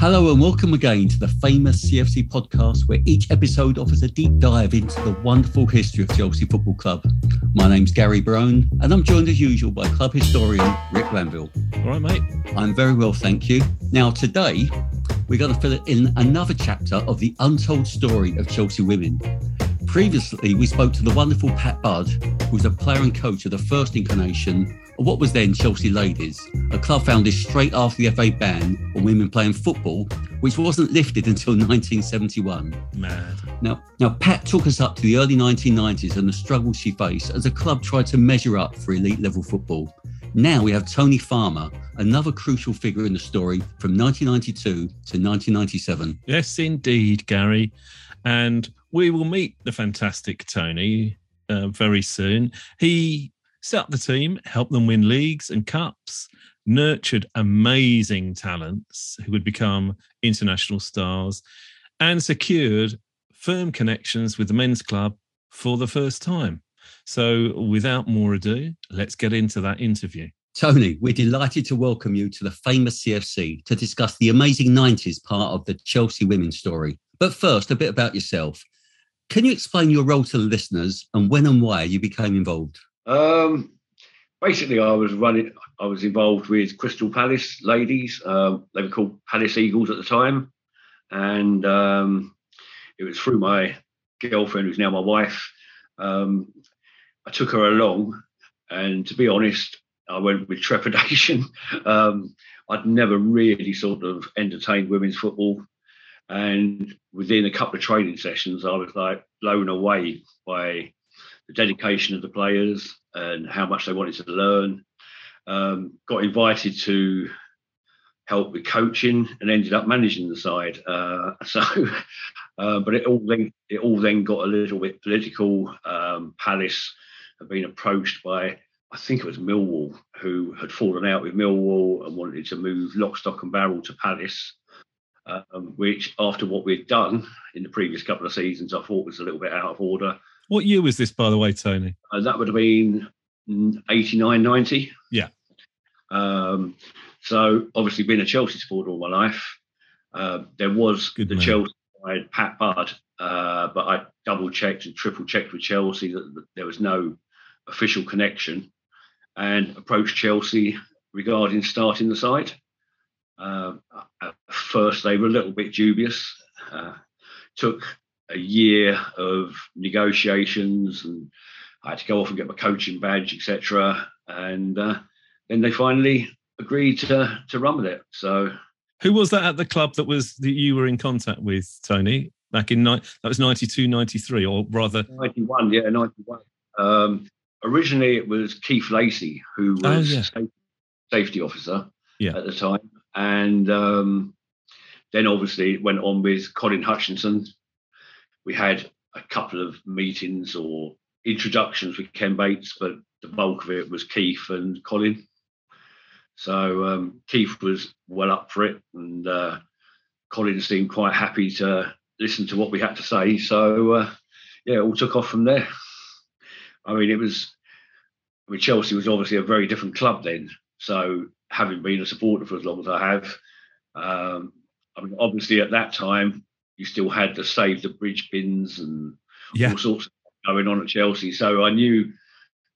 Hello and welcome again to the famous CFC podcast, where each episode offers a deep dive into the wonderful history of Chelsea Football Club. My name's Gary Brown, and I'm joined as usual by club historian Rick Granville. All right, mate. I'm very well, thank you. Now, today we're going to fill in another chapter of the untold story of Chelsea women. Previously, we spoke to the wonderful Pat Budd, who was a player and coach of the first incarnation what was then Chelsea Ladies, a club founded straight after the FA ban on women playing football, which wasn't lifted until 1971. Mad. Now, now Pat took us up to the early 1990s and the struggles she faced as a club tried to measure up for elite level football. Now we have Tony Farmer, another crucial figure in the story from 1992 to 1997. Yes, indeed, Gary. And we will meet the fantastic Tony uh, very soon. He set up the team, helped them win leagues and cups, nurtured amazing talents who would become international stars, and secured firm connections with the men's club for the first time. So, without more ado, let's get into that interview. Tony, we're delighted to welcome you to the famous CFC to discuss the amazing 90s part of the Chelsea women's story. But first, a bit about yourself. Can you explain your role to the listeners and when and why you became involved? Um, basically, I was running. I was involved with Crystal Palace ladies. Um, they were called Palace Eagles at the time, and um, it was through my girlfriend, who's now my wife. Um, I took her along, and to be honest, I went with trepidation. Um, I'd never really sort of entertained women's football, and within a couple of training sessions, I was like blown away by the dedication of the players and how much they wanted to learn. Um, got invited to help with coaching and ended up managing the side. Uh, so, uh, but it all then it all then got a little bit political. Um, Palace have been approached by I think it was Millwall who had fallen out with Millwall and wanted to move lock, stock, and barrel to Palace. Um, which, after what we'd done in the previous couple of seasons, I thought was a little bit out of order. What year was this, by the way, Tony? Uh, that would have been 89, 90. Yeah. Um, so obviously, being a Chelsea supporter all my life, uh, there was Good the man. Chelsea side, Pat Budd, uh, but I double checked and triple checked with Chelsea that, there was no official connection, and approached Chelsea regarding starting the side. Uh, at first, they were a little bit dubious. Uh, took a year of negotiations, and I had to go off and get my coaching badge, etc. And uh, then they finally agreed to to run with it. So Who was that at the club that was that you were in contact with, Tony? Back in that was 92, 93, or rather, 91, yeah, 91. Um, originally, it was Keith Lacey, who was Oh, yeah. safety, safety officer Yeah. at the time. And um, then obviously it went on with Colin Hutchinson. We had a couple of meetings or introductions with Ken Bates, but the bulk of it was Keith and Colin. So um, Keith was well up for it, and uh, Colin seemed quite happy to listen to what we had to say. So uh, yeah, it all took off from there. I mean, it was. I mean, Chelsea was obviously a very different club then. So having been a supporter for as long as I have, um, I mean, obviously at that time you still had the save the bridge pins and yeah, all sorts of going on at Chelsea. So I knew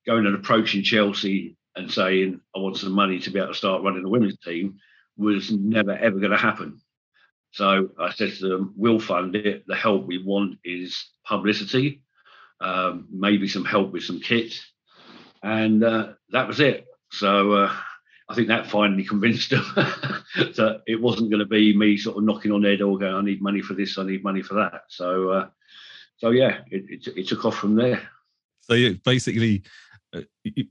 going and approaching Chelsea and saying I want some money to be able to start running the women's team was never ever going to happen. So I said to them, "We'll fund it. The help we want is publicity, um, maybe some help with some kit, and uh, that was it." So uh, I think that finally convinced them that it wasn't going to be me sort of knocking on their door going, "I need money for this. I need money for that." So. Uh, so yeah, it, it, it took off from there. so you basically, uh,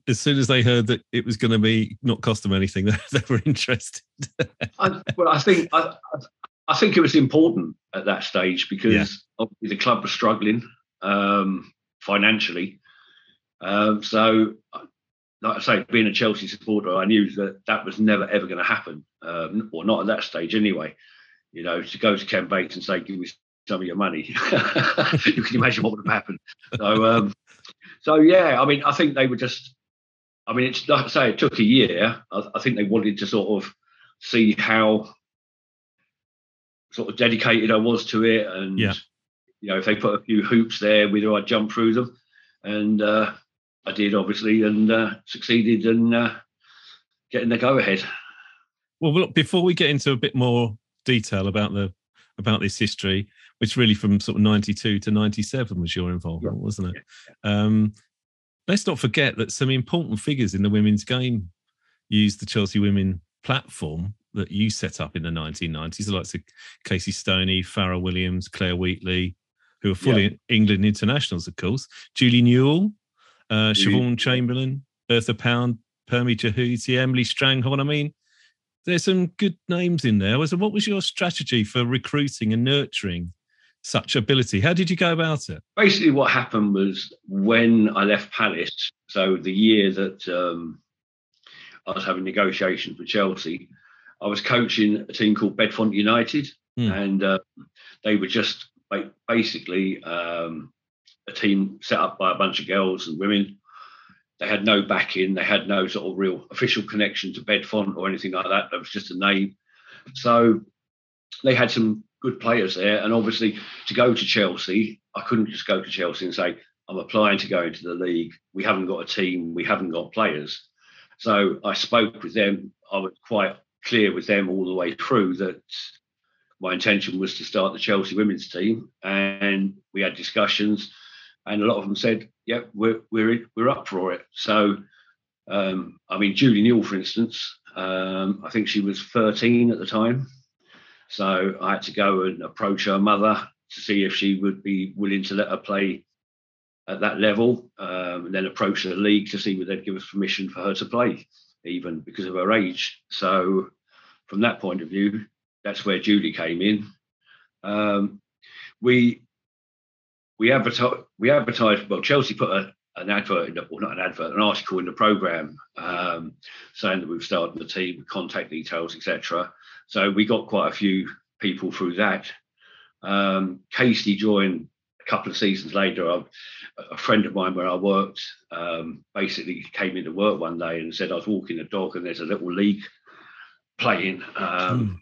as soon as they heard that it was going to be not cost them anything, they, they were interested. I, well, I think I, I- I think it was important at that stage because Yeah. obviously the club was struggling um, financially. Um, so, like I say, being a Chelsea supporter, I knew that that was never ever going to happen, um, or not at that stage anyway. You know, to go to Ken Bates and say, "Give me some of your money," you can imagine what would have happened. So, um, so yeah, I mean, I think they were just. I mean, it's like I say, it took a year. I, I think they wanted to sort of see how sort of dedicated I was to it, and Yeah. you know if they put a few hoops there, whether I'd jump through them, and uh, I did obviously, and uh, succeeded in uh, getting the go ahead. Well, look, before we get into a bit more detail about the about this history, which really from sort of ninety two to ninety seven was your involvement, wasn't it? Um, let's not forget that some important figures in the women's game used the Chelsea Women platform that you set up in the 1990s, the likes of Casey Stoney, Fara Williams, Claire Wheatley, who are fully England internationals, of course, Julie Newell, uh, Siobhan Chamberlain, Bertha Pound, Permi Jhooti, Emily Stranghorn. I mean, there's some good names in there. Was what was your strategy for recruiting and nurturing such ability? How did you go about it? basically what happened was when I left Palace, so the year that um, I was having negotiations with Chelsea, I was coaching a team called Bedfont United, Hmm. and uh, they were just basically um, a team set up by a bunch of girls and women. They had no backing, they had no sort of real official connection to Bedfont or anything like that. It was just a name. So they had some good players there, and obviously to go to Chelsea, I couldn't just go to Chelsea and say, I'm applying to go into the league. We haven't got a team, we haven't got players. So I spoke with them. I was quite clear with them all the way through that my intention was to start the Chelsea women's team. And we had discussions, and a lot of them said, Yeah, we're, we're, we're up for it. So, um, I mean, Julie Newell, for instance, um, I think she was 13 at the time. So I had to go and approach her mother to see if she would be willing to let her play at that level, um, and then approach the league to see whether they'd give us permission for her to play, even because of her age. So from that point of view, that's where Julie came in. Um, we we advertised we advertised well Chelsea put a, an advert in the, well not an advert an article in the program um, saying that we've started the team contact details etc so we got quite a few people through that. Um, Casey joined a couple of seasons later. A, a friend of mine where I worked um, basically came into work one day and said I was walking the dog and there's a little league playing um,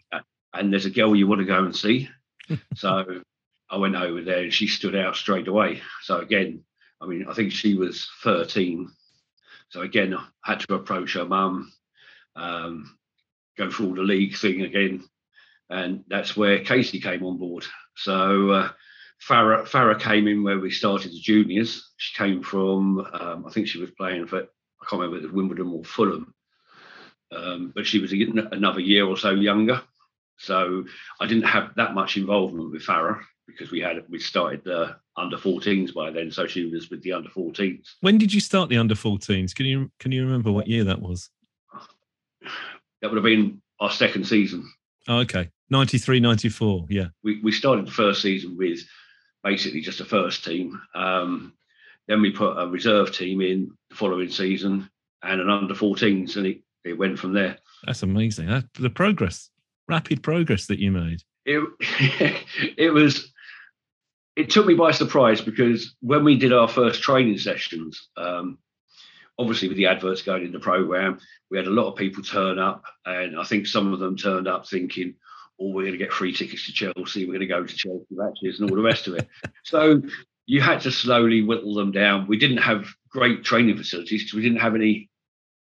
and there's a girl you want to go and see. So I went over there and she stood out straight away. So again, I mean, I think she was 13. So again, I had to approach her mum, um, go through the league thing again, and that's where Casey came on board. So uh, Fara, Fara came in where we started the juniors. She came from, um, I think she was playing for, I can't remember it Wimbledon or Fulham, um, but she was another year or so younger. So I didn't have that much involvement with Fara because we had we started the under 14s by then, so she was with the under 14s. When did you start the under 14s? Can you can you remember what year that was? That would have been our second season. Oh, okay, 93, 94. Yeah. We we started the first season with basically just a first team. Um, then we put a reserve team in the following season and an under 14s, and it, it went from there. That's amazing. That, the progress, rapid progress that you made. it it was it took me by surprise because when we did our first training sessions um, obviously with the adverts going in the program we had a lot of people turn up and i think some of them turned up thinking oh we're going to get free tickets to chelsea we're going to go to chelsea matches and all the rest of it. So you had to slowly whittle them down. We didn't have great training facilities because we didn't have any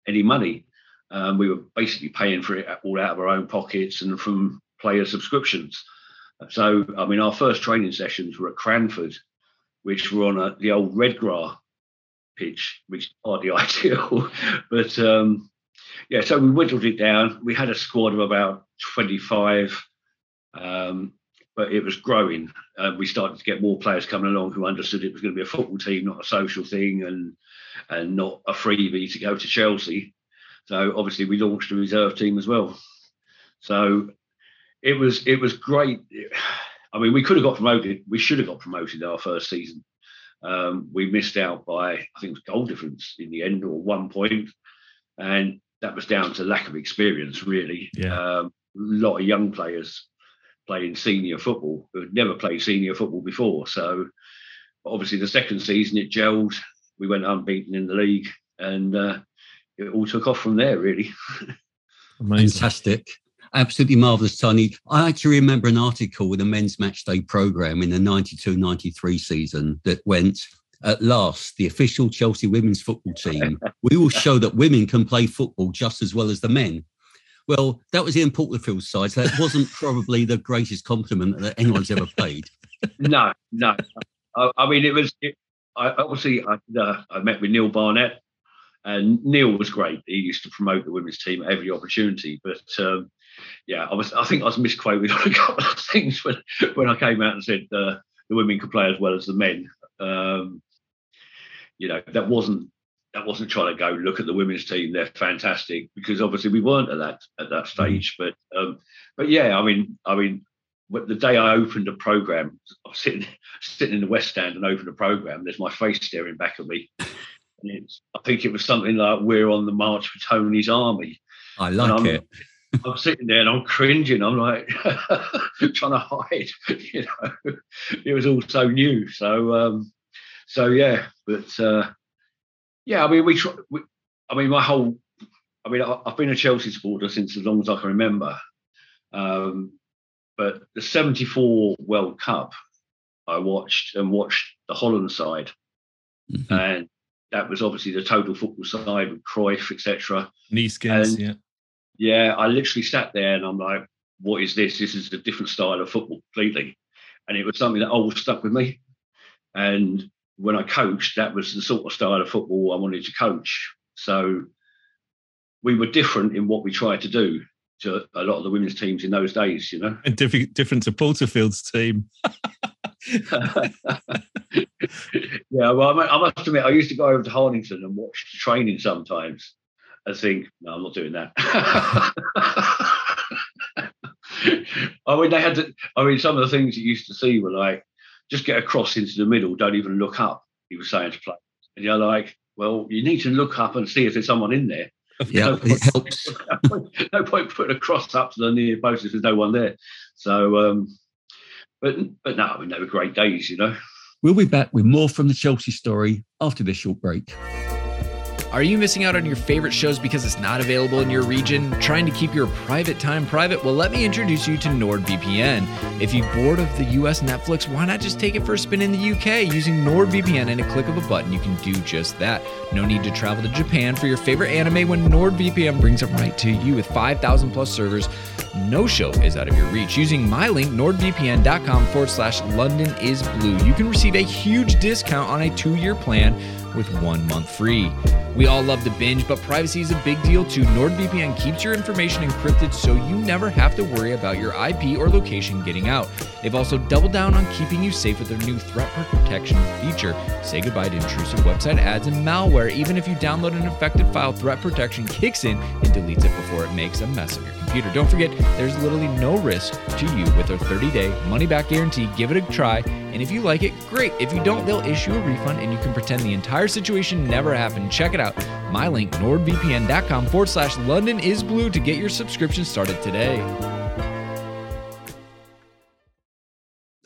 any money. Um, we were basically paying for it all out of our own pockets and from player subscriptions. So, I mean, our first training sessions were at Cranford, which were on a, the old Redgra pitch, which is hardly ideal. but um, yeah, so we whittled it down. We had a squad of about 25, um, but it was growing. Uh, we started to get more players coming along who understood it was going to be a football team, not a social thing, and and not a freebie to go to Chelsea. So obviously we launched a reserve team as well. So it was it was great. I mean, we could have got promoted. We should have got promoted our first season. Um, we missed out by I think it was goal difference in the end or one point, and that was down to lack of experience. Really, Yeah. um, a lot of young players playing senior football who had never played senior football before. So obviously the second season it gelled. We went unbeaten in the league, and uh, it all took off from there. Really. Amazing. Fantastic. Absolutely marvellous, Tony. I actually remember an article with a men's match day programme in the 92 93 season that went, At last, the official Chelsea women's football team. We will show that women can play football just as well as the men. Well, that was Ian Porterfield's side. So that wasn't probably the greatest compliment that anyone's ever paid. no, no. I, I mean, it was. It, I obviously I, uh, I met with Neil Barnett, and Neil was great. He used to promote the women's team at every opportunity. But um, yeah, I was. I think I was misquoted on a couple of things when when I came out and said uh, the women could play as well as the men. Um, you know, that wasn't that wasn't trying to go look at the women's team. They're fantastic because obviously we weren't at that at that mm-hmm. stage. But um, but yeah, I mean, I mean, the day I opened a program, I was sitting sitting in the West Stand and opened a program. There's my face staring back at me. I think it was something like "We're on the march for Tony's army." I like it. I'm sitting there and I'm cringing. I'm like trying to hide. You know, it was all so new. So, um, so yeah. But uh, yeah, I mean, we, try, we. I mean, my whole. I mean, I've been a Chelsea supporter since as long as I can remember. Um, but the '74 World Cup, I watched and watched the Holland side, mm-hmm. and that was obviously the total football side with Cruyff, etc. Neeskens, yeah. Yeah, I literally sat there and I'm like, what is this? This is a different style of football completely. And it was something that always stuck with me. And when I coached, that was the sort of style of football I wanted to coach. So we were different in what we tried to do to a lot of the women's teams in those days, you know. And different, different to Porterfield's team. yeah, well, I must admit, I used to go over to Harlington and watch the training sometimes and think, no, I'm not doing that. I mean, they had to, I mean, some of the things you used to see were like, just get across into the middle, don't even look up, he was saying to play. And you're like, well, you need to look up and see if there's someone in there. Yeah, no point, it helps. no, point, no point putting a cross up to the near post if there's no one there. So, um, but but no, I mean, they were great days, you know. We'll be back with more from the Chelsea story after this short break. Are you missing out on your favorite shows because it's not available in your region? Trying to keep your private time private? Well, let me introduce you to NordVPN. If you're bored of the US Netflix, why not just take it for a spin in the UK? Using NordVPN and a click of a button, you can do just that. No need to travel to Japan for your favorite anime when NordVPN brings it right to you with 5,000 plus servers. No show is out of your reach. Using my link, nordvpn.com forward slash London is blue, you can receive a huge discount on a two year plan with one month free. We all love to binge, but privacy is a big deal too. NordVPN keeps your information encrypted so you never have to worry about your IP or location getting out. They've also doubled down on keeping you safe with their new threat protection feature. Say goodbye to intrusive website ads and malware. Even if you download an infected file, threat protection kicks in and deletes it before it makes a mess of your computer. Don't forget, there's literally no risk to you with their 30 day money back guarantee. Give it a try, and if you like it, great. If you don't, they'll issue a refund and you can pretend the entire situation never happened. Check it out. My link, nordvpn.com forward slash London is blue to get your subscription started today.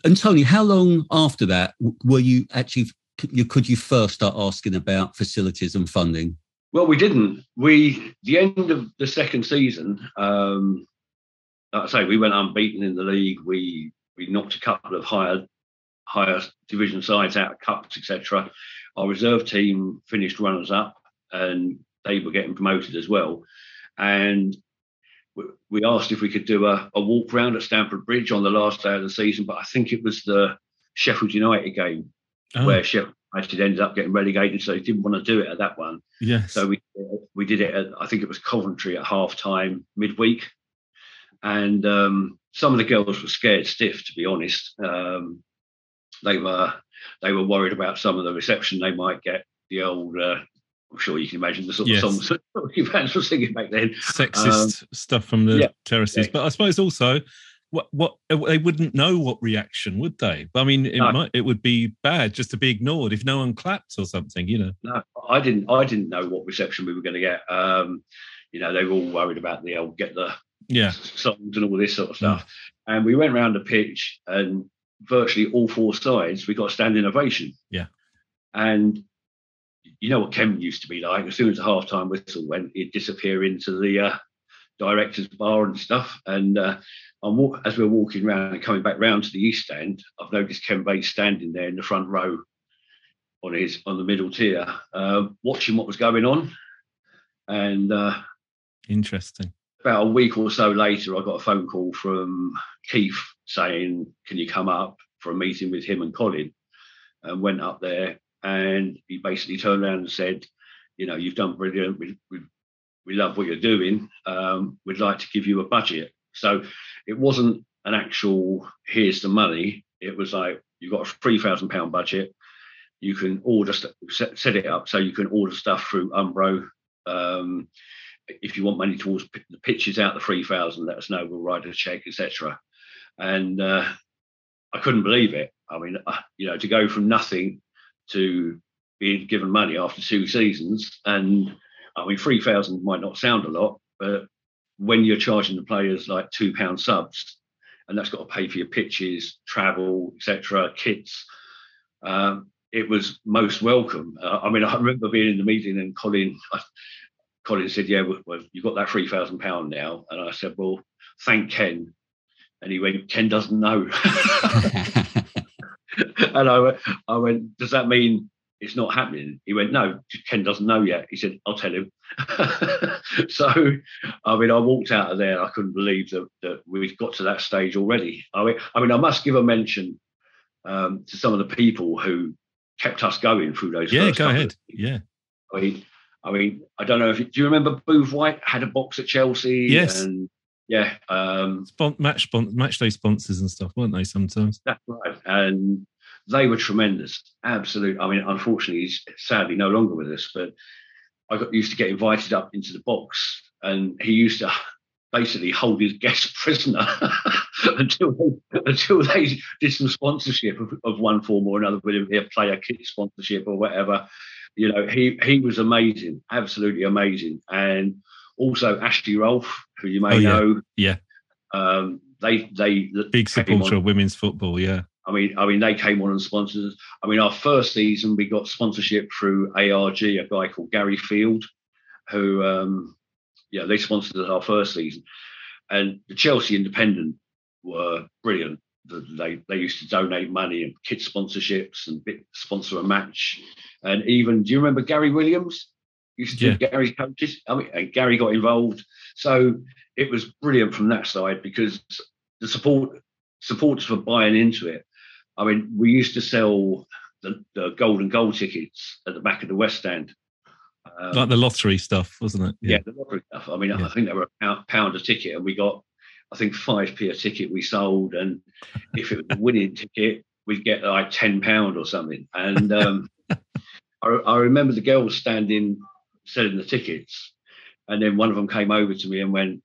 And Tony, how long after that were you actually could you first start asking about facilities and funding? Well, we didn't. We the end of the second season. Um, like I say, we went unbeaten in the league. We we knocked a couple of higher higher division sides out of cups, etc. Our reserve team finished runners up, and they were getting promoted as well. And we asked if we could do a, a walk round at Stamford Bridge on the last day of the season, but I think it was the Sheffield United game oh. where Sheffield actually ended up getting relegated, so he didn't want to do it at that one. Yes. So we we did it. At, I think it was Coventry at half time midweek, and um, some of the girls were scared stiff, to be honest. Um, they were they were worried about some of the reception they might get. The old. Uh, I'm sure you can imagine the sort yes. of songs that fans were singing back then. Sexist um, stuff from the yeah, terraces, yeah. but I suppose also what what uh, they wouldn't know what reaction would they i mean it no. might it would be bad just to be ignored if no one clapped or something you know no i didn't i didn't know what reception we were going to get um you know they were all worried about the old get the yeah songs and all this sort of stuff mm. and we went around the pitch and virtually all four sides we got standing ovation yeah and you know what Ken used to be like. As soon as the half-time whistle went, he'd disappear into the uh, director's bar and stuff. And uh, walk- as we're walking around and coming back round to the east end, I've noticed Ken Bates standing there in the front row on his on the middle tier, uh, watching what was going on. And uh, Interesting. About a week or so later, I got a phone call from Keith saying, "Can you come up for a meeting with him and Colin?" And went up there, and he basically turned around and said, "You know, you've done brilliant. We we, we love what you're doing. Um, we'd like to give you a budget." So it wasn't an actual "here's the money." It was like you've got a three thousand pound budget. You can order st- set, set it up so you can order stuff through Umbro. Um, if you want money towards p- the pitches out the 3000 let us know we'll write a check etc and uh, i couldn't believe it. I mean uh, you know to go from nothing to being given money after two seasons and i mean 3000 might not sound a lot but when you're charging the players like two pound subs and that's got to pay for your pitches travel etc kits um, it was most welcome. Uh, i mean i remember being in the meeting and colin I, Colin said, "Yeah, well, you've got that three thousand pound now." And I said, "Well, thank Ken." And he went, "Ken doesn't know." and I went, "I went, does that mean it's not happening?" He went, "No, Ken doesn't know yet." He said, "I'll tell him." so, I mean, I walked out of there. I couldn't believe that that we've got to that stage already. I mean, I mean, I must give a mention um, to some of the people who kept us going through those. Yeah, go ahead. Yeah. I mean, I mean, I don't know if do you remember Booth White had a box at Chelsea? Yes. And yeah, um, Spon- match spon- match day sponsors and stuff, weren't they? Sometimes. that's right. And they were tremendous. Absolute. I mean, unfortunately, he's sadly no longer with us, but I got used to get invited up into the box, and he used to basically hold his guests prisoner until they, until they did some sponsorship of, of one form or another, whether it be a player kit sponsorship or whatever. You know, he he was amazing, absolutely amazing, and also Ashley Rolfe, who you may Oh, yeah. know. Yeah. Um, they they Big supporter of women's football. Yeah. I mean, I mean, they came on and sponsored us. I mean, our first season we got sponsorship through ARG, a guy called Gary Field, who, um, yeah, they sponsored us our first season, and the Chelsea Independent were brilliant. The- They they used to donate money and kit sponsorships and bit, sponsor a match, and even do you remember Gary Williams? Used to do Gary's coaches. I mean, and Gary got involved, so it was brilliant from that side because the support supporters were buying into it. I mean, we used to sell the, the golden goal tickets at the back of the West End. Um, Like the lottery stuff, wasn't it? yeah, the lottery stuff. I mean, Yeah. I think they were a pound, pound a ticket, and we got, I think, five p a ticket we sold, and if it was a winning ticket, we'd get like ten pound or something. And um, I, I remember the girls standing selling the tickets, and then one of them came over to me and went,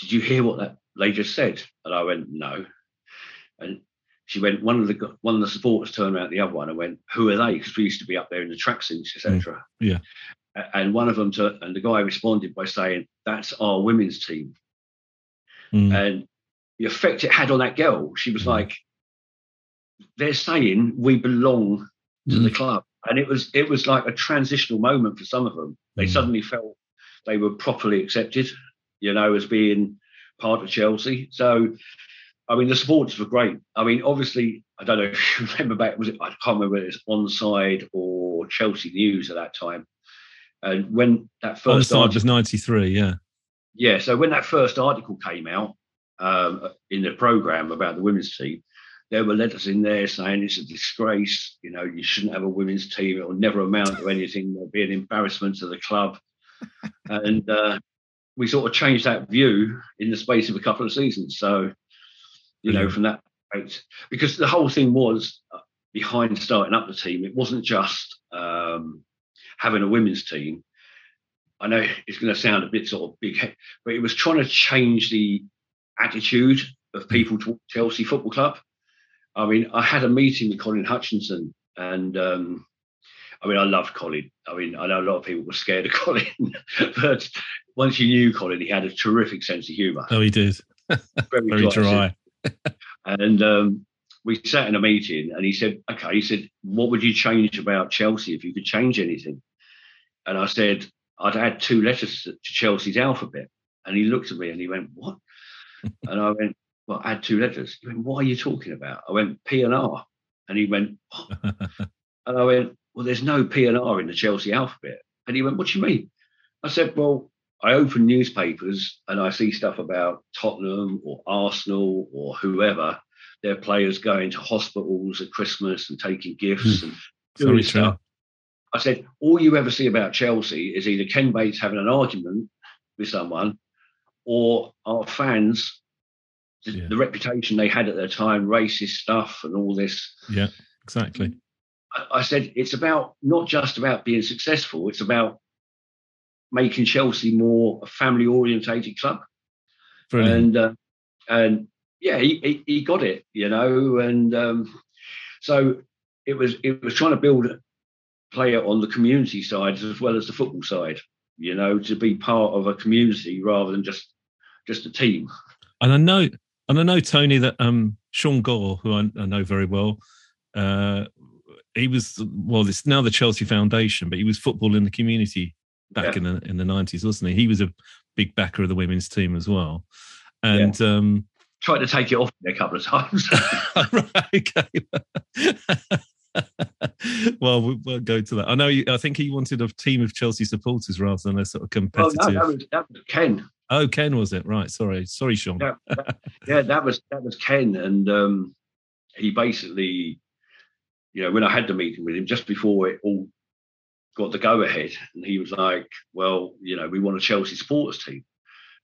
"Did you hear what that they just said?" And I went, "No." And she went, one of the one of the supporters turned around the other one and went, "Who are they?" Because we used to be up there in the tracksuits, etc. yeah. And one of them, to, and the guy responded by saying, "That's our women's team." Mm. And the effect it had on that girl, she was Mm. like, "They're saying we belong to the Mm. club," and it was it was like a transitional moment for some of them. They Mm. suddenly felt they were properly accepted, you know, as being part of Chelsea. So, I mean, the supporters were great. I mean, obviously, I don't know if you remember back, was it, I can't remember whether it's Onside or Chelsea News at that time. And when that first Onside was 93, yeah. Yeah, so when that first article came out um, in the program about the women's team, there were letters in there saying it's a disgrace. You know, you shouldn't have a women's team. It will never amount to anything. It'll be an embarrassment to the club. and uh, we sort of changed that view in the space of a couple of seasons. So, you know, from that point, because the whole thing was uh, behind starting up the team. It wasn't just um, having a women's team. I know it's going to sound a bit sort of big, but it was trying to change the attitude of people to Chelsea Football Club. I mean, I had a meeting with Colin Hutchinson, and um, I mean, I loved Colin. I mean, I know a lot of people were scared of Colin, but once you knew Colin, he had a terrific sense of humour. Oh, he did. Very dry. And um, we sat in a meeting and he said, okay, he said, what would you change about Chelsea if you could change anything? And I said, I'd add two letters to Chelsea's alphabet. And he looked at me and he went, What? and I went, Well, add two letters. He went, What are you talking about? I went, P and R. And he went, and I went, Well, there's no P and R in the Chelsea alphabet. And he went, What do you mean? I said, Well, I open newspapers and I see stuff about Tottenham or Arsenal or whoever, their players going to hospitals at Christmas and taking gifts hmm. and doing true. stuff. I said, all you ever see about Chelsea is either Ken Bates having an argument with someone or our fans, the, Yeah. the reputation they had at their time, racist stuff and all this. Yeah, exactly. I, I said, it's about not just about being successful, it's about making Chelsea more a family orientated club. Brilliant. And uh, and yeah, he, he he got it, you know, and um, so it was it was trying to build a player on the community side as well as the football side, you know, to be part of a community rather than just just a team. And I know, and I know Tony that um Sean Gore, who I, I know very well, uh, he was well. It's now the Chelsea Foundation, but he was football in the community back Yeah. in the in the nineties, wasn't he? He was a big backer of the women's team as well. And um, Tried to take it off me a couple of times. right, okay. well, we won't go to that. I know. You, I think he wanted a team of Chelsea supporters rather than a sort of oh competitive. no, that was that was Ken. oh, Ken was it? Right. Sorry. Sorry, Sean. Yeah, that, yeah, that was that was Ken, and um, he basically, you know, when I had the meeting with him just before it all got the go ahead, and he was like, "Well, you know, we want a Chelsea supporters team,"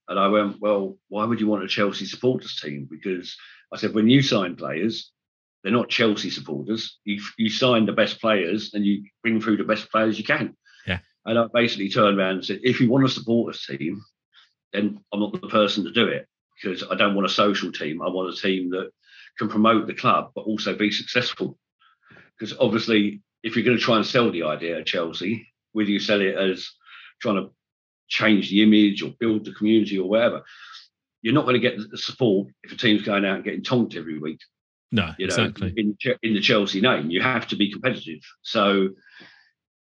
and I went, "Well, why would you want a Chelsea supporters team?" Because I said, when you sign players, they're not Chelsea supporters. You you sign the best players, and you bring through the best players you can. Yeah. And I basically turned around and said, if you want to support a team, then I'm not the person to do it because I don't want a social team. I want a team that can promote the club but also be successful. Because obviously, if you're going to try and sell the idea of Chelsea, whether you sell it as trying to change the image or build the community or whatever, you're not going to get the support if a team's going out and getting tonked every week. No, You know, exactly. in in the Chelsea name, you have to be competitive. So.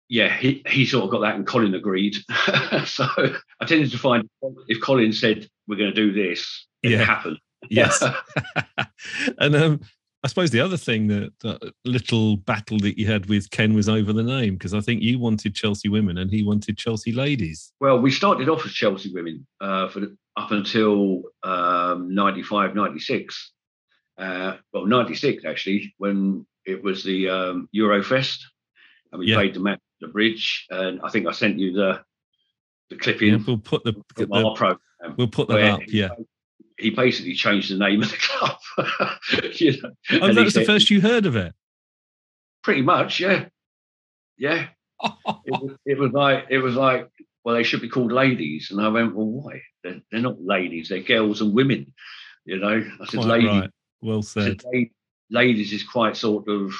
Yeah, he, he sort of got that, and Colin agreed. so I tended to find if Colin said we're going to do this, it Yeah. happened. Yes. and um, I suppose the other thing that, that little battle that you had with Ken was over the name because I think you wanted Chelsea women and he wanted Chelsea ladies. Well, we started off as Chelsea women uh, for the, up until um, 95, 96. Uh, well, 96 actually, when it was the um, Eurofest and we Yeah. played the match at the bridge. And I think I sent you the the clip Yeah, we'll put the, the- our program. we'll put that up. Yeah. He basically changed the name of the club. you know, Oh, and that was the first you heard of it. Pretty much, yeah, yeah. it, was, it was like it was like well they should be called ladies and i went well why they're, they're not ladies they're girls and women you know i said Quite lady right. Well said. said, ladies is quite sort of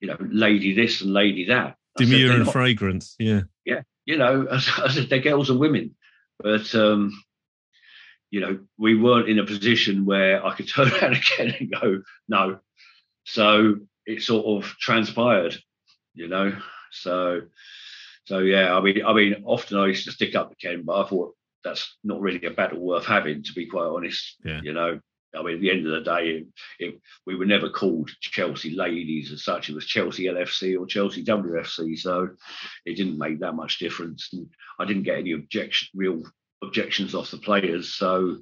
you know lady this and lady that I said, Demure "They're and not- fragrance. Yeah. Yeah, you know I said they're girls and women but um you know we weren't in a position where i could turn around again and go no so it sort of transpired you know so so yeah i mean i mean often i used to stick up to ken but i thought that's not really a battle worth having to be quite honest Yeah. you know I mean, at the end of the day, it, it, we were never called Chelsea ladies as such. It was Chelsea LFC or Chelsea WFC. So it didn't make that much difference. And I didn't get any objection, real objections off the players. So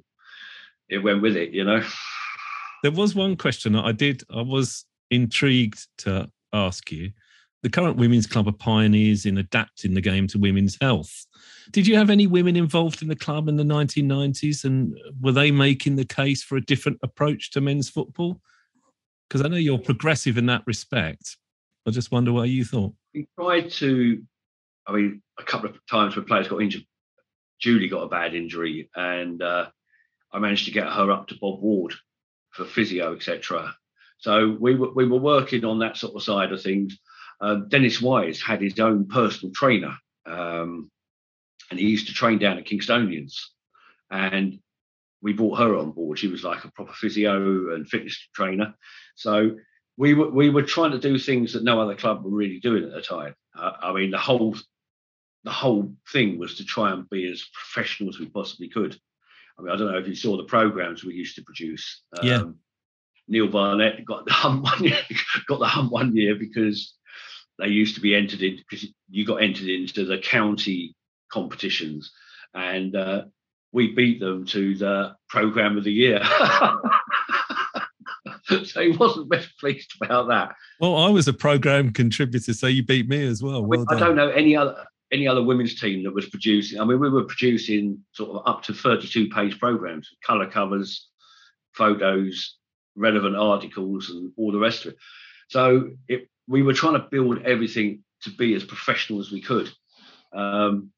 it went with it, you know. There was one question that I did, I was intrigued to ask you. The current women's club are pioneers in adapting the game to women's health. Did you have any women involved in the club in the 1990s and were they making the case for a different approach to men's football? Because I know you're progressive in that respect. I just wonder what you thought. We tried to, I mean, a couple of times when players got injured, Julie got a bad injury, and uh, I managed to get her up to Bob Ward for physio, etc. So we were we were working on that sort of side of things. Um, Dennis Wise had his own personal trainer, um, and he used to train down at Kingstonians, and we brought her on board. She was like a proper physio and fitness trainer. So we were we were trying to do things that no other club were really doing at the time. Uh, I mean, the whole the whole thing was to try and be as professional as we possibly could. I mean, I don't know if you saw the programs we used to produce. Um, yeah. Neil Barnett got the hump one year, got the hump one year because they used to be entered in because you got entered into the county competitions, and uh, we beat them to the program of the year. so he wasn't best pleased about that. Well, I was a program contributor, so you beat me as well. well I don't know any other any other women's team that was producing. I mean, we were producing sort of up to 32 page programs, color covers, photos, relevant articles, and all the rest of it. So it, we were trying to build everything to be as professional as we could. Um,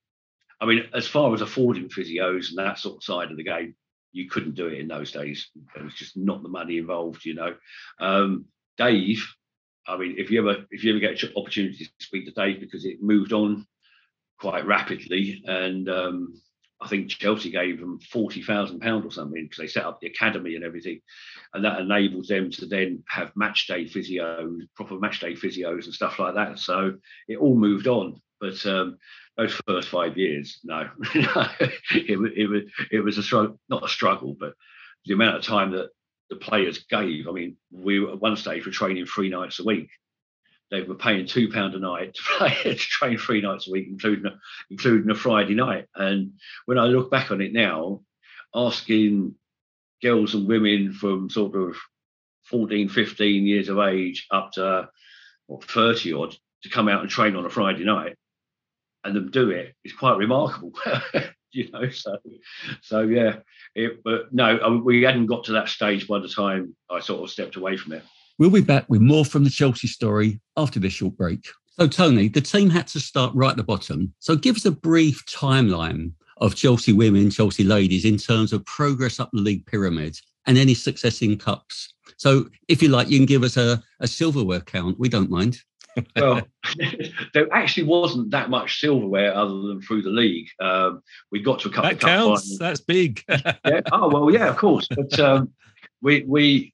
I mean, as far as affording physios and that sort of side of the game, you couldn't do it in those days. There was just not the money involved, you know. Um, Dave, I mean, if you ever if you ever get an opportunity to speak to Dave because it moved on quite rapidly, and um, I think Chelsea gave them forty thousand pound or something because they set up the academy and everything, and that enables them to then have match day physios, proper match day physios and stuff like that. So it all moved on, but um, those first five years, no, it, it, was it was a struggle, not a struggle, but the amount of time that the players gave. I mean, we at one stage were training three nights a week. They were paying two pound a night to play to train three nights a week, including a, including a Friday night. And when I look back on it now, asking girls and women from sort of 14, 15 years of age up to what, 30 odd to come out and train on a Friday night and them do it is quite remarkable. you know, so so yeah. It, but no, we hadn't got to that stage by the time I sort of stepped away from it. We'll be back with more from the Chelsea story after this short break. So, Tony, the team had to start right at the bottom. So, give us a brief timeline of Chelsea women, Chelsea ladies in terms of progress up the league pyramid and any success in cups. So, if you like, you can give us a, a silverware count. We don't mind well, there actually wasn't that much silverware other than through the league. Um, we got to a couple that of counts. Finals. That's big. yeah. Oh well, yeah, of course. But um, we we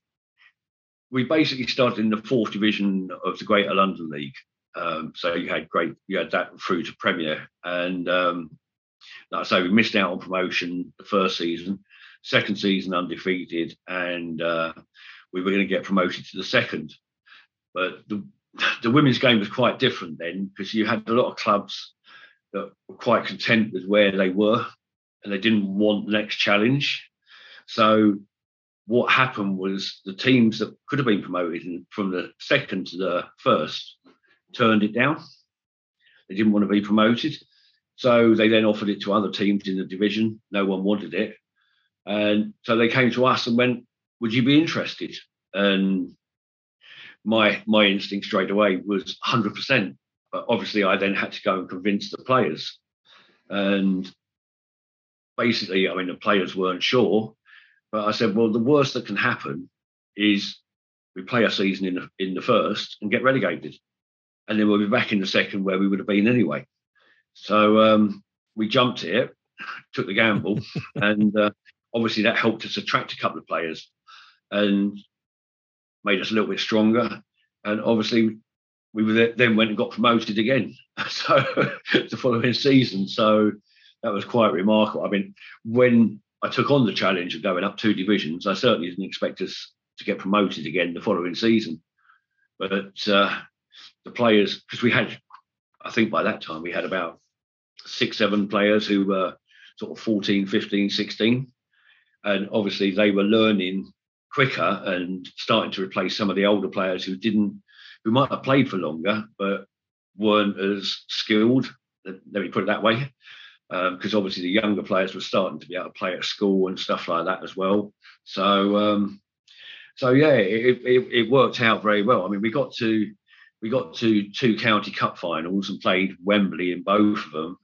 we basically started in the fourth division of the Greater London League. Um, so you had great, you had that through to Premier, and um, like I say, we missed out on promotion the first season, second season undefeated, and uh, we were going to get promoted to the second. But the the women's game was quite different then because you had a lot of clubs that were quite content with where they were and they didn't want the next challenge. So what happened was the teams that could have been promoted from the second to the first turned it down. They didn't want to be promoted. So they then offered it to other teams in the division. No one wanted it. And so they came to us and went, Would you be interested? And my my instinct straight away was 100%. But obviously, I then had to go and convince the players. And basically, I mean, the players weren't sure. But I said, well, the worst that can happen is we play a season in the, in the first and get relegated. And then we'll be back in the second where we would have been anyway. So um, we jumped it, took the gamble, and uh, obviously that helped us attract a couple of players. And made us a little bit stronger. And obviously, we were then went and got promoted again. So the following season. So that was quite remarkable. I mean, when I took on the challenge of going up two divisions, I certainly didn't expect us to get promoted again the following season. But uh, the players, because we had, I think by that time we had about six, seven players who were sort of 14, 15, 16. And obviously they were learning quicker and starting to replace some of the older players who didn't, who might have played for longer but weren't as skilled. Let me put it that way, because um, obviously the younger players were starting to be able to play at school and stuff like that as well. So, um, so yeah, it, it, it worked out very well. I mean, we got to we got to two county cup finals and played Wembley in both of them.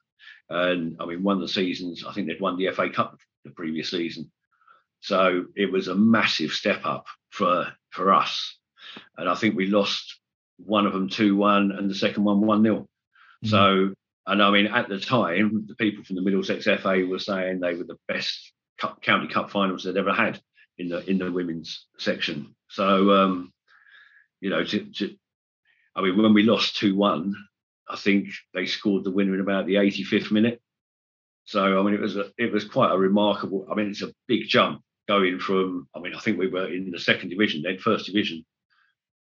And I mean, one of the seasons, I think they'd won the FA Cup the previous season. So it was a massive step up for for us. And I think we lost one of them 2 1 and the second one 1 0. Mm-hmm. So, and I mean, at the time, the people from the Middlesex FA were saying they were the best cup, county cup finals they'd ever had in the in the women's section. So, um, you know, to, to, I mean, when we lost 2 1, I think they scored the winner in about the 85th minute. So I mean, it was a, it was quite a remarkable. I mean, it's a big jump going from. I mean, I think we were in the second division, then first division,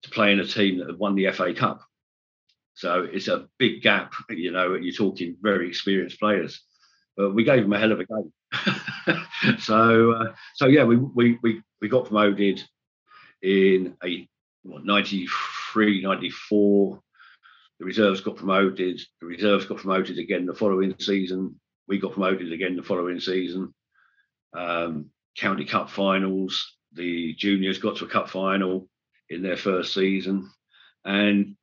to playing a team that had won the FA Cup. So it's a big gap. You know, you're talking very experienced players, but we gave them a hell of a game. so uh, so yeah, we we we we got promoted in a what, 93, 94. The reserves got promoted. The reserves got promoted again the following season. We got promoted again the following season. Um, county cup finals. The juniors got to a cup final in their first season, and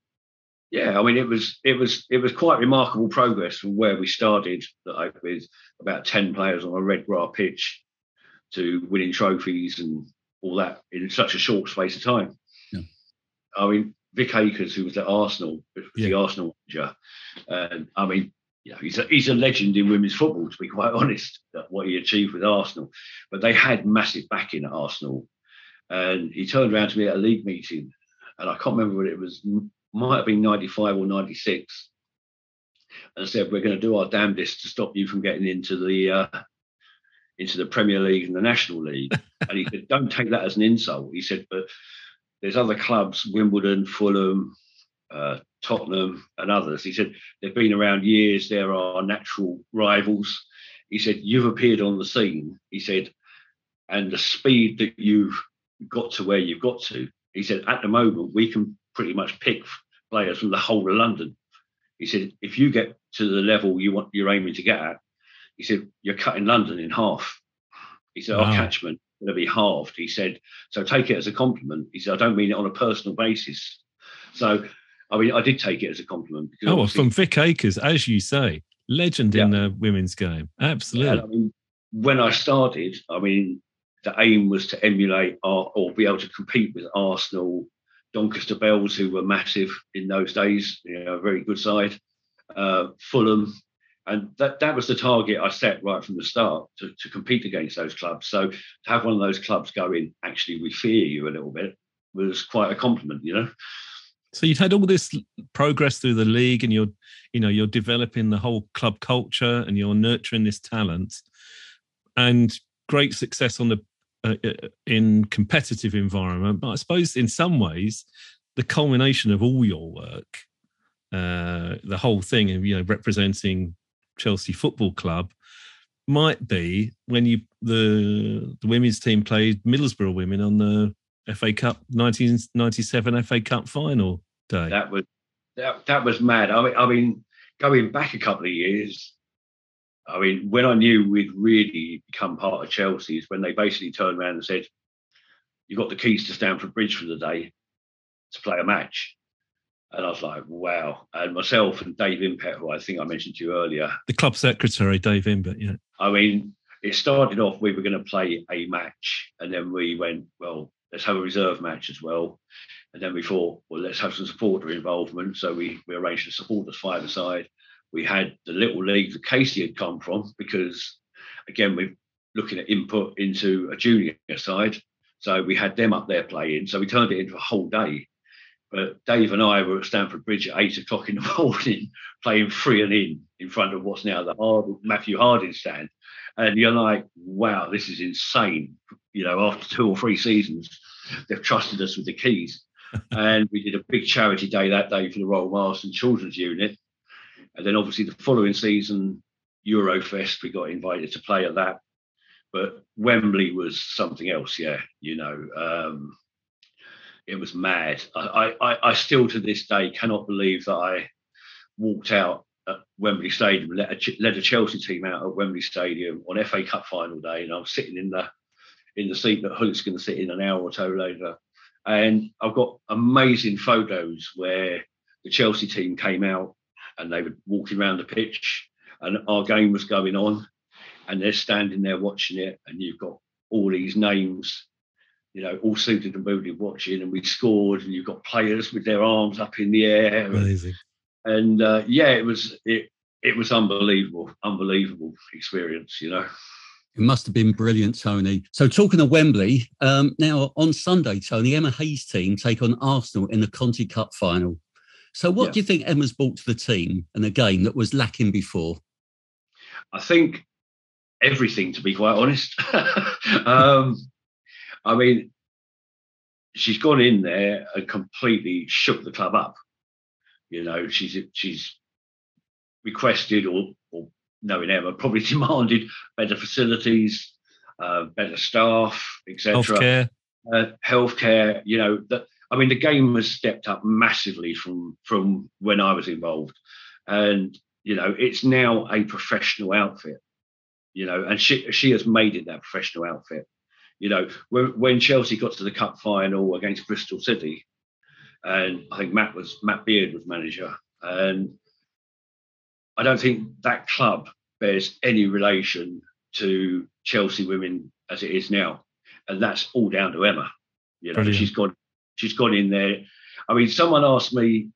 yeah, I mean it was it was it was quite remarkable progress from where we started, like with about ten players on a Redgra pitch, to winning trophies and all that in such a short space of time. Yeah. I mean, Vic Akers, who was at Arsenal, was Yeah. the Arsenal manager, and I mean, you know, he's a, he's a legend in women's football, to be quite honest, what he achieved with Arsenal. But they had massive backing at Arsenal. And he turned around to me at a league meeting, and I can't remember what it was, might have been 95 or 96, and said, We're going to do our damnedest to stop you from getting into the uh, into the Premier League and the National League. and he said, Don't take that as an insult. He said, But there's other clubs, Wimbledon, Fulham, uh, Tottenham, and others. He said, They've been around years, there are natural rivals. He said, You've appeared on the scene. He said, and the speed that you've got to where you've got to. He said, At the moment, we can pretty much pick players from the whole of London. He said, if you get to the level you want you're aiming to get at, he said, you're cutting London in half. He said, Wow. our catchment is going to be halved. He said, so take it as a compliment. He said, I don't mean it on a personal basis. So, I mean, I did take it as a compliment. Because Oh, well, from Vic Akers, as you say, legend in the women's game. Yeah, Absolutely. I mean, when I started, I mean, the aim was to emulate Ar- or be able to compete with Arsenal, Doncaster Belles, who were massive in those days, you know, a very good side, uh, Fulham. And that, that was the target I set right from the start to, to compete against those clubs. So to have one of those clubs going, actually, we fear you a little bit, was quite a compliment, you know? So you'd had all this progress through the league, and you're, you know, you're developing the whole club culture, and you're nurturing this talent, and great success on the uh, uh, in competitive environment. But I suppose in some ways, the culmination of all your work, uh, the whole thing, of you know, representing Chelsea Football Club, might be when you the the women's team played Middlesbrough women on the FA Cup 1997 FA Cup final day. that was that, that was mad. I mean, I mean, going back a couple of years, I mean, when I knew we'd really become part of Chelsea is when they basically turned around and said, You've got the keys to Stamford Bridge for the day to play a match." And I was like, "Wow!" And myself and Dave Impett, who I think I mentioned to you earlier, the club secretary, Dave Imbert, yeah. I mean, it started off we were going to play a match, and then we went, well, let's have a reserve match as well. And then we thought, well, let's have some supporter involvement. So we, we arranged a supporters five aside. We had the little league that Casey had come from because, again, we're looking at input into a junior side. So we had them up there playing. So we turned it into a whole day. But Dave and I were at Stamford Bridge at eight o'clock in the morning playing free and in in front of what's now the Hard, Matthew Harding stand. And you're like, wow, this is insane. You know, after two or three seasons, they've trusted us with the keys. and we did a big charity day that day for the Royal Marsden Children's Unit. And then obviously the following season, Eurofest, we got invited to play at that. But Wembley was something else, yeah. You know, um, it was mad. I, I, I still to this day cannot believe that I walked out at Wembley Stadium led a, led a Chelsea team out at Wembley Stadium on FA Cup final day, and I was sitting in the in the seat that Hulk's going to sit in an hour or two later. And I've got amazing photos where the Chelsea team came out and they were walking around the pitch, and our game was going on, and they're standing there watching it, and you've got all these names you know, all suited and booted watching, and we scored, and you've got players with their arms up in the air, and, Amazing. and uh, yeah, it was it it was unbelievable, unbelievable experience, you know. It must have been brilliant, Tony. So, talking of Wembley, um, now on Sunday, Tony, Emma Hayes' team take on Arsenal in the Conti Cup final. So, what Yeah. do you think Emma's brought to the team and a game that was lacking before? I think everything, to be quite honest. um, I mean, she's gone in there and completely shook the club up. You know, she's she's requested or, or knowing Emma probably demanded better facilities, uh, better staff, etc. Healthcare. uh, healthcare. You know that. I mean, the game has stepped up massively from from when I was involved, and you know it's now a professional outfit. You know, and she she has made it that professional outfit. You know, when when Chelsea got to the cup final against Bristol City, and I think Matt was Matt Beard was manager, and I don't think that club bears any relation to Chelsea women as it is now, and that's all down to Emma. You know, Brilliant. she's gone she's gone in there. I mean, someone asked me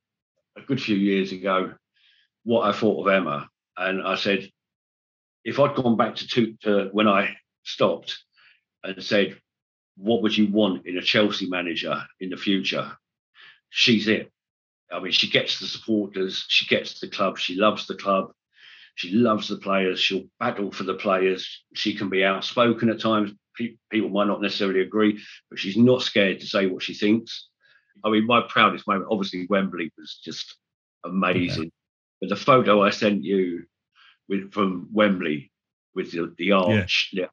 a good few years ago what I thought of Emma, and I said, if I'd gone back to, two, to when I stopped and said, what would you want in a Chelsea manager in the future? She's it. I mean, she gets the supporters, she gets the club, she loves the club, she loves the players, she'll battle for the players. She can be outspoken at times. Pe- People might not necessarily agree, but she's not scared to say what she thinks. I mean, my proudest moment, obviously, Wembley was just amazing. But the photo I sent you with from Wembley with the, the arch, yeah.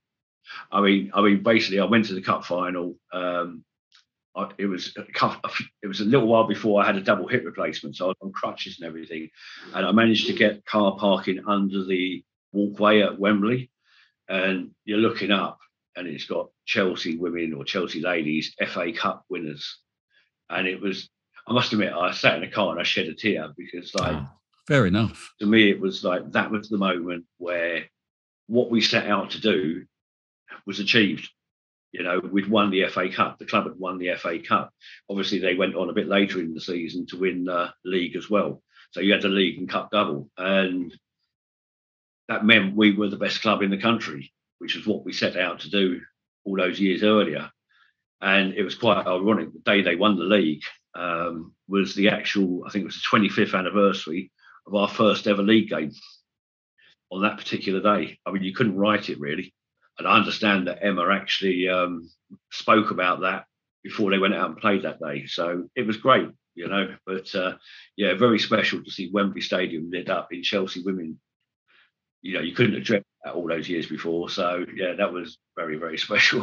I mean, I mean, basically, I went to the cup final. Um, I, it was a it was a little while before I had a double hip replacement, so I was on crutches and everything, and I managed to get car parking under the walkway at Wembley, and you're looking up, and it's got Chelsea women or Chelsea ladies FA Cup winners, and it was. I must admit, I sat in the car and I shed a tear because, like, Oh, fair enough. to me, it was like that was the moment where what we set out to do was achieved. You know, we'd won the FA Cup. The club had won the FA Cup. Obviously, they went on a bit later in the season to win the league as well. So you had the league and cup double, and that meant we were the best club in the country, which is what we set out to do all those years earlier. And it was quite ironic. The day they won the league um, was the actual, I think it was the 25th anniversary of our first ever league game on that particular day. I mean, you couldn't write it really. And I understand that Emma actually um, spoke about that before they went out and played that day. So it was great, you know. But uh, yeah, very special to see Wembley Stadium lit up in Chelsea women. You know, you couldn't have dreamt all those years before. So yeah, that was very, very special.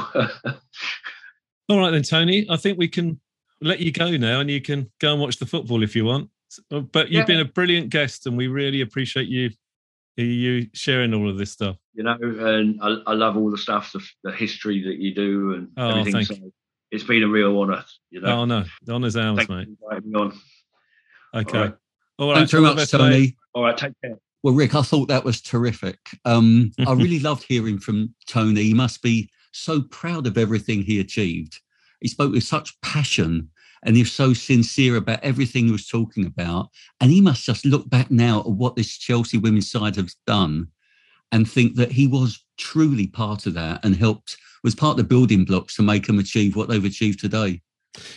All right then, Tony. I think we can let you go now, and you can go and watch the football if you want. Uh, But you've Yeah. been a brilliant guest, and we really appreciate you you sharing all of this stuff. you know, and I, I love all the stuff, the, the history that you do and Oh, everything. thank so it's been a real honour, you know. Oh no, the honour's ours, Thank mate. you for me on. Okay. All right. All right. Thanks very much, best, mate. Tony. All right, take care. Well, Rick, I thought that was terrific. Um, I really loved hearing from Tony. He must be so proud of everything he achieved. He spoke with such passion and he was so sincere about everything he was talking about. And he must just look back now at what this Chelsea women's side has done and think that he was truly part of that and helped, was part of the building blocks to make them achieve what they've achieved today.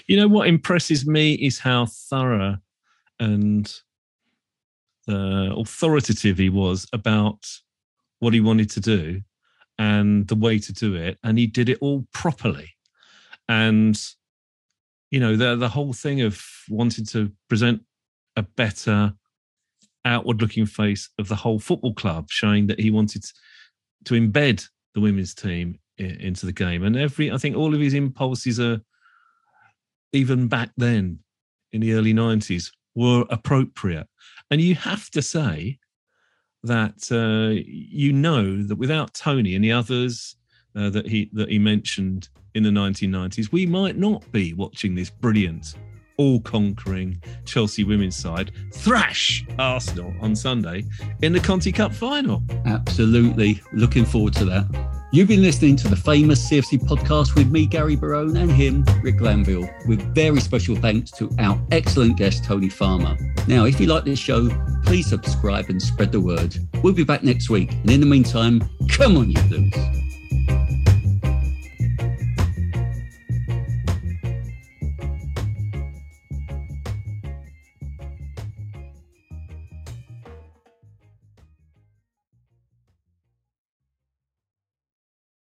You know what impresses me is how thorough and uh, authoritative he was about what he wanted to do and the way to do it, and he did it all properly. And you know the the whole thing of wanting to present a better outward-looking face of the whole football club, showing that he wanted to embed the women's team into the game, and every I think all of his impulses are even back then in the early 90s were appropriate. And you have to say that uh, you know that without Tony and the others uh, that he that he mentioned in the 1990s, we might not be watching this brilliant, all-conquering Chelsea women's side thrash Arsenal on Sunday in the Conti Cup final. Absolutely. Looking forward to that. You've been listening to the famous CFC podcast with me, Gary Barone, and him, Rick Glanvill, with very special thanks to our excellent guest, Tony Farmer. Now, if you like this show, please subscribe and spread the word. We'll be back next week. And in the meantime, come on, you Blues.